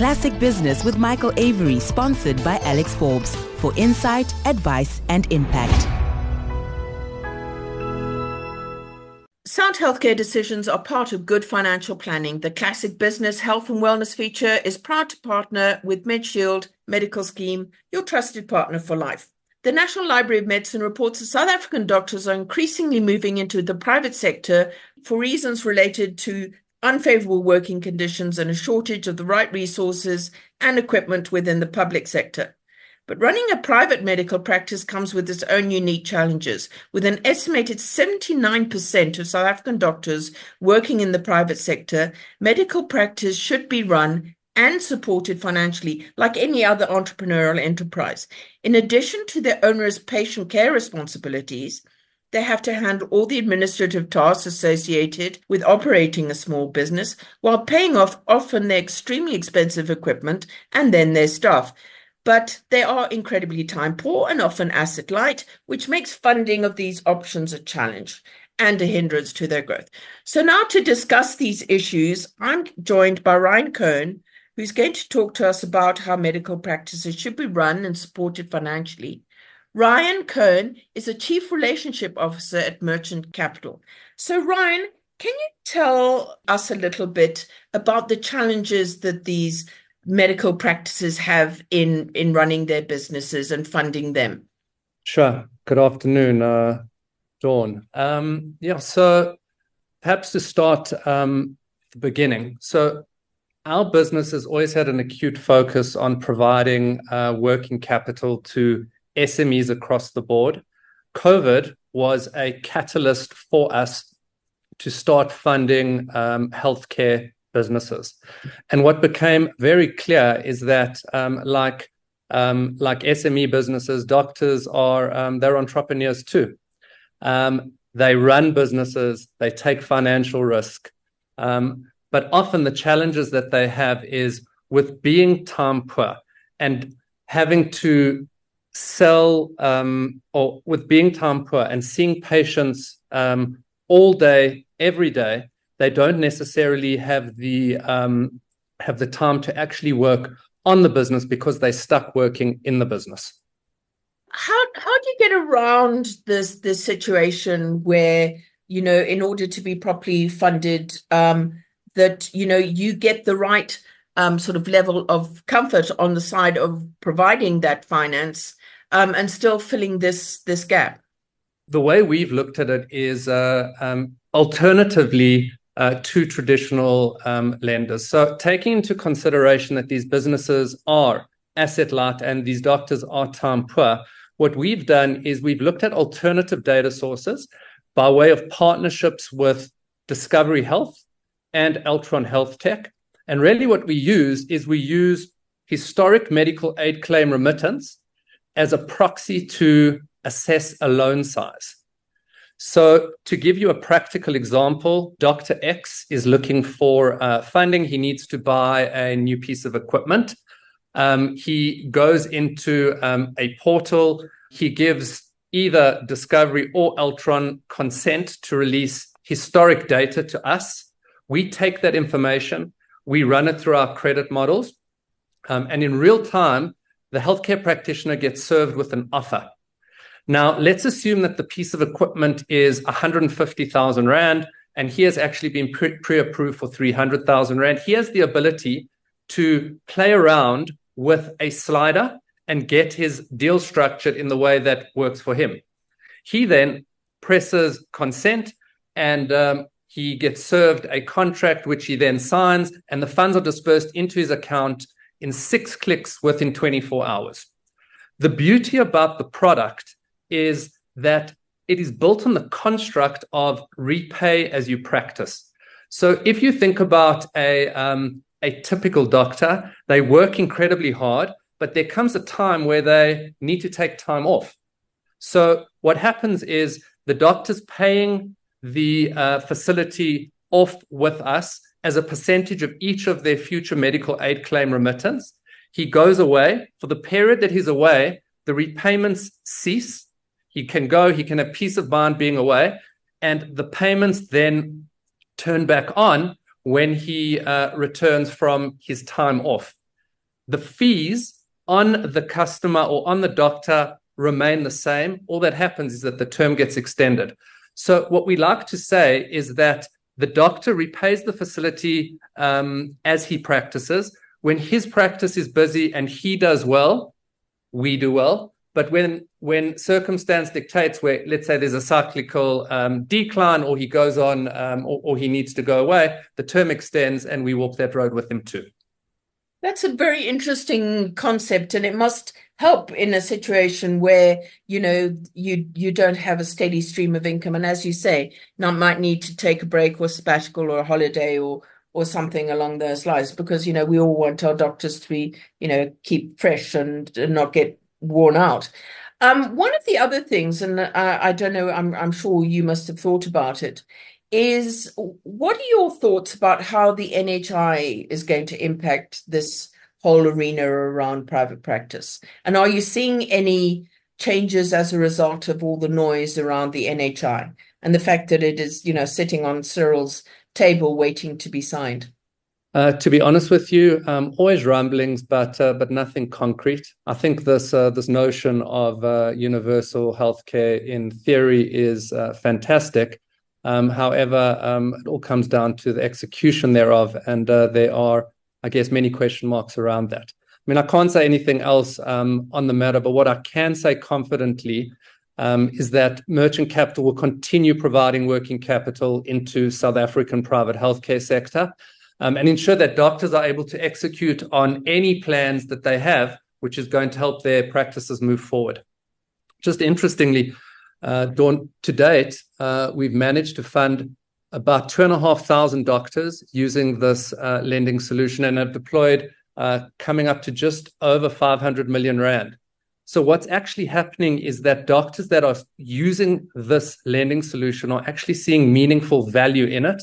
Classic Business with Michael Avery, sponsored by Alex Forbes for insight, advice, and impact. Sound healthcare decisions are part of good financial planning. The Classic Business Health and Wellness feature is proud to partner with MedShield Medical Scheme, your trusted partner for life. The National Library of Medicine reports that South African doctors are increasingly moving into the private sector for reasons related to unfavorable working conditions and a shortage of the right resources and equipment within the public sector. But running a private medical practice comes with its own unique challenges, with an estimated 79% of South African doctors working in the private sector, medical practice should be run and supported financially like any other entrepreneurial enterprise. In addition to their onerous patient care responsibilities, they have to handle all the administrative tasks associated with operating a small business while paying off often their extremely expensive equipment and then their staff. But they are incredibly time poor and often asset light, which makes funding of these options a challenge and a hindrance to their growth. So, now to discuss these issues, I'm joined by Ryan Cohen, who's going to talk to us about how medical practices should be run and supported financially Ryan Cohen is a Chief Relationship Officer at Merchant Capital. So, Ryan, can you tell us a little bit about the challenges that these medical practices have in, in running their businesses and funding them? Sure. Good afternoon, uh, Dawn. Um, yeah, so perhaps to start um, the beginning. So, our business has always had an acute focus on providing uh, working capital to SMEs across the board. COVID was a catalyst for us to start funding um, healthcare businesses. And what became very clear is that, um, like um, like SME businesses, doctors are um, they're entrepreneurs too. Um, they run businesses, they take financial risk, um, but often the challenges that they have is with being time poor and having to sell um, or with being time poor and seeing patients um, all day, every day, they don't necessarily have the um, have the time to actually work on the business because they're stuck working in the business. How how do you get around this this situation where you know in order to be properly funded um, that you know you get the right um, sort of level of comfort on the side of providing that finance um, and still filling this this gap? The way we've looked at it is uh, um, alternatively uh, to traditional um, lenders. So taking into consideration that these businesses are asset light and these doctors are time poor, what we've done is we've looked at alternative data sources by way of partnerships with Discovery Health and Altron Health Tech. And really, what we use is we use historic medical aid claim remittance as a proxy to assess a loan size. So, to give you a practical example, Dr. X is looking for uh, funding. He needs to buy a new piece of equipment. Um, he goes into um, a portal. He gives either Discovery or Altron consent to release historic data to us. We take that information, we run it through our credit models, um, and in real time, the healthcare practitioner gets served with an offer. Now, let's assume that the piece of equipment is 150,000 Rand and he has actually been pre approved for 300,000 Rand. He has the ability to play around with a slider and get his deal structured in the way that works for him. He then presses consent and um, he gets served a contract, which he then signs, and the funds are dispersed into his account in six clicks within 24 hours. The beauty about the product is that it is built on the construct of repay as you practice. So if you think about a, um, a typical doctor, they work incredibly hard, but there comes a time where they need to take time off. So what happens is the doctor's paying the uh, facility off with us as a percentage of each of their future medical aid claim remittance. He goes away. For the period that he's away, the repayments cease. He can go, he can have peace of mind being away, and the payments then turn back on when he uh, returns from his time off. the fees on the customer or on the doctor remain the same. All that happens is that the term gets extended. So, what we like to say is that the doctor repays the facility um, as he practices. When his practice is busy and he does well, we do well. But when when circumstance dictates, where let's say there's a cyclical um, decline, or he goes on, um, or, or he needs to go away, the term extends, and we walk that road with him too. That's a very interesting concept, and it must help in a situation where you know you you don't have a steady stream of income, and as you say, now might need to take a break or sabbatical or a holiday or or something along those lines, because you know we all want our doctors to be you know keep fresh and, and not get worn out. Um, one of the other things, and I, I don't know, I'm I'm sure you must have thought about it, is what are your thoughts about how the NHI is going to impact this whole arena around private practice? And are you seeing any changes as a result of all the noise around the NHI and the fact that it is, you know, sitting on Cyril's table waiting to be signed? Uh, to be honest with you, um, always rumblings, but uh, but nothing concrete. I think this uh, this notion of uh, universal healthcare in theory is uh, fantastic. Um, however, um, it all comes down to the execution thereof, and uh, there are, I guess, many question marks around that. I mean, I can't say anything else um, on the matter, but what I can say confidently is that Merchant Capital will continue providing working capital into South African private healthcare sector and ensure that doctors are able to execute on any plans that they have, which is going to help their practices move forward. Just interestingly, Dawn, to date, uh, we've managed to fund about 2,500 doctors using this uh, lending solution and have deployed coming up to just over 500 million rand. So what's actually happening is that doctors that are using this lending solution are actually seeing meaningful value in it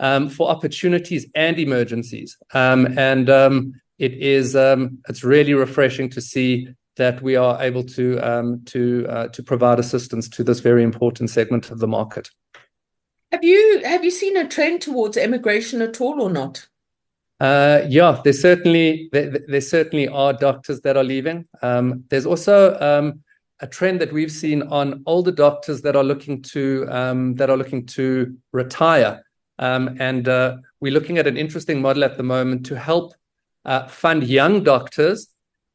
um, for opportunities and emergencies. Um, and um, it is it's really refreshing to see that we are able to um, to uh, to provide assistance to this very important segment of the market. Have you have you seen a trend towards immigration at all or not? Uh, yeah, there certainly there, there, certainly are doctors that are leaving. Um, there's also um, a trend that we've seen on older doctors that are looking to um, that are looking to retire, um, and uh, we're looking at an interesting model at the moment to help uh, fund young doctors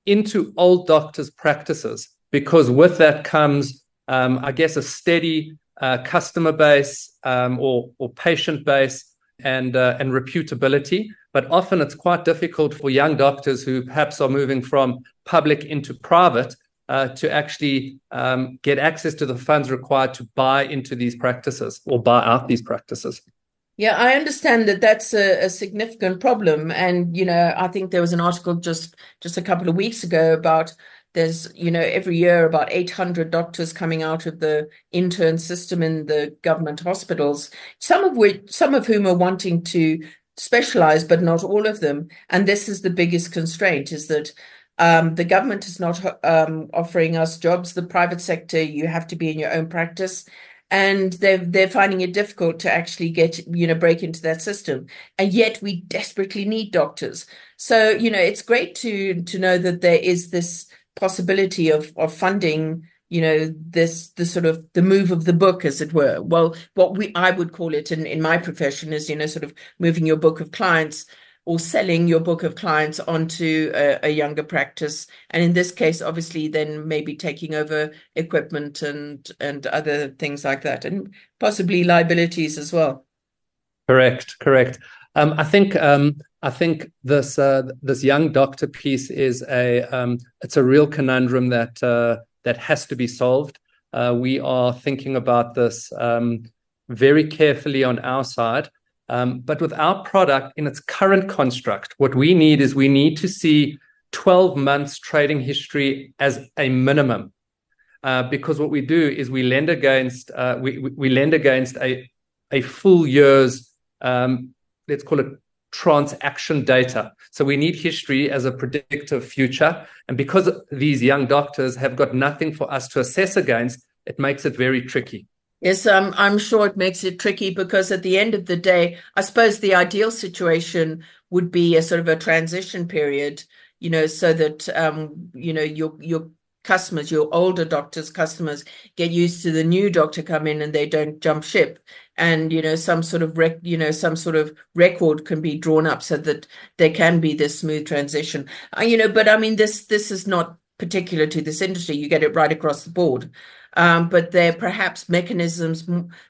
into old doctors' practices because with that comes, um, I guess, a steady uh, customer base um, or or patient base and uh, and reputability. But often it's quite difficult for young doctors who perhaps are moving from public into private uh, to actually um, get access to the funds required to buy into these practices or buy out these practices. Yeah, I understand that that's a, a, significant problem, and you know, I think there was an article just just a couple of weeks ago about there's you know every year about 800 doctors coming out of the intern system in the government hospitals, some of which some of whom are wanting to specialize, but not all of them, and this is the biggest constraint: is that um, the government is not um, offering us jobs. The private sector, you have to be in your own practice and they're they're finding it difficult to actually get you know break into that system. And yet we desperately need doctors. So you know it's great to to know that there is this possibility of of funding you know this the sort of the move of the book as it were. Well what we i would call it in in my profession is you know sort of moving your book of clients or selling your book of clients onto a, a, younger practice. And in this case obviously then maybe taking over equipment and and other things like that and possibly liabilities as well. Correct correct. Um, i think um, i think this uh, this young doctor piece is a um, it's a real conundrum that uh, that has to be solved. Uh, we are thinking about this um, very carefully on our side um, but with our product in its current construct, what we need is we need to see 12 months trading history as a minimum. Uh, because what we do is we lend against uh, we, we lend against a a full year's um, let's call it transaction data. So we need history as a predictive future, and because these young doctors have got nothing for us to assess against, it makes it very tricky. Yes, um, I'm sure it makes it tricky because at the end of the day, I suppose the ideal situation would be a sort of a transition period, you know, so that um, you know your your customers, your older doctors' customers, get used to the new doctor come in and they don't jump ship, and you know some sort of rec- you know some sort of record can be drawn up so that there can be this smooth transition. Uh, you know, but I mean this this is not particular to this industry. You get it right across the board um, but there are perhaps mechanisms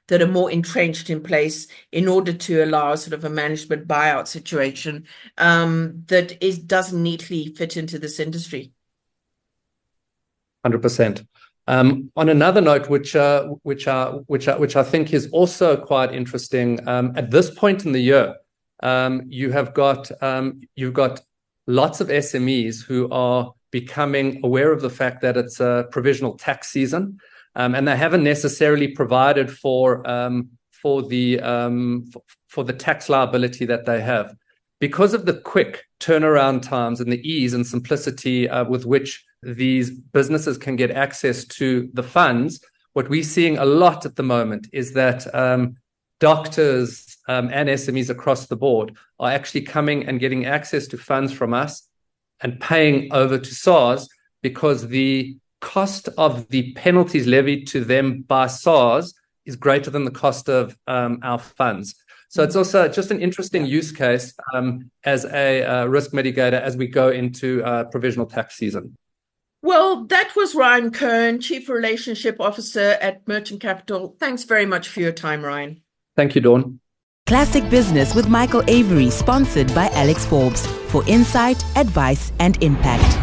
that are more entrenched in place in order to allow sort of a management buyout situation um, that is doesn't neatly fit into this industry. Hundred percent. Um, on another note, which uh, which uh, which uh, which I think is also quite interesting, um, at this point in the year, um, you have got um, you've got lots of SMEs who are becoming aware of the fact that it's a provisional tax season um, and they haven't necessarily provided for um, for the um, for, the tax liability that they have because of the quick turnaround times and the ease and simplicity uh, with which these businesses can get access to the funds. What we're seeing a lot at the moment is that um, doctors um, and SMEs across the board are actually coming and getting access to funds from us and paying over to SARS because the cost of the penalties levied to them by SARS is greater than the cost of um, our funds. So it's also just an interesting use case um, as a uh, risk mitigator as we go into uh, provisional tax season. Well, that was Ryan Cohen, Chief Relationship Officer at Merchant Capital. Thanks very much for your time, Ryan. Thank you, Dawn. Classic Business with Michael Avery, sponsored by Alex Forbes for insight, advice, and impact.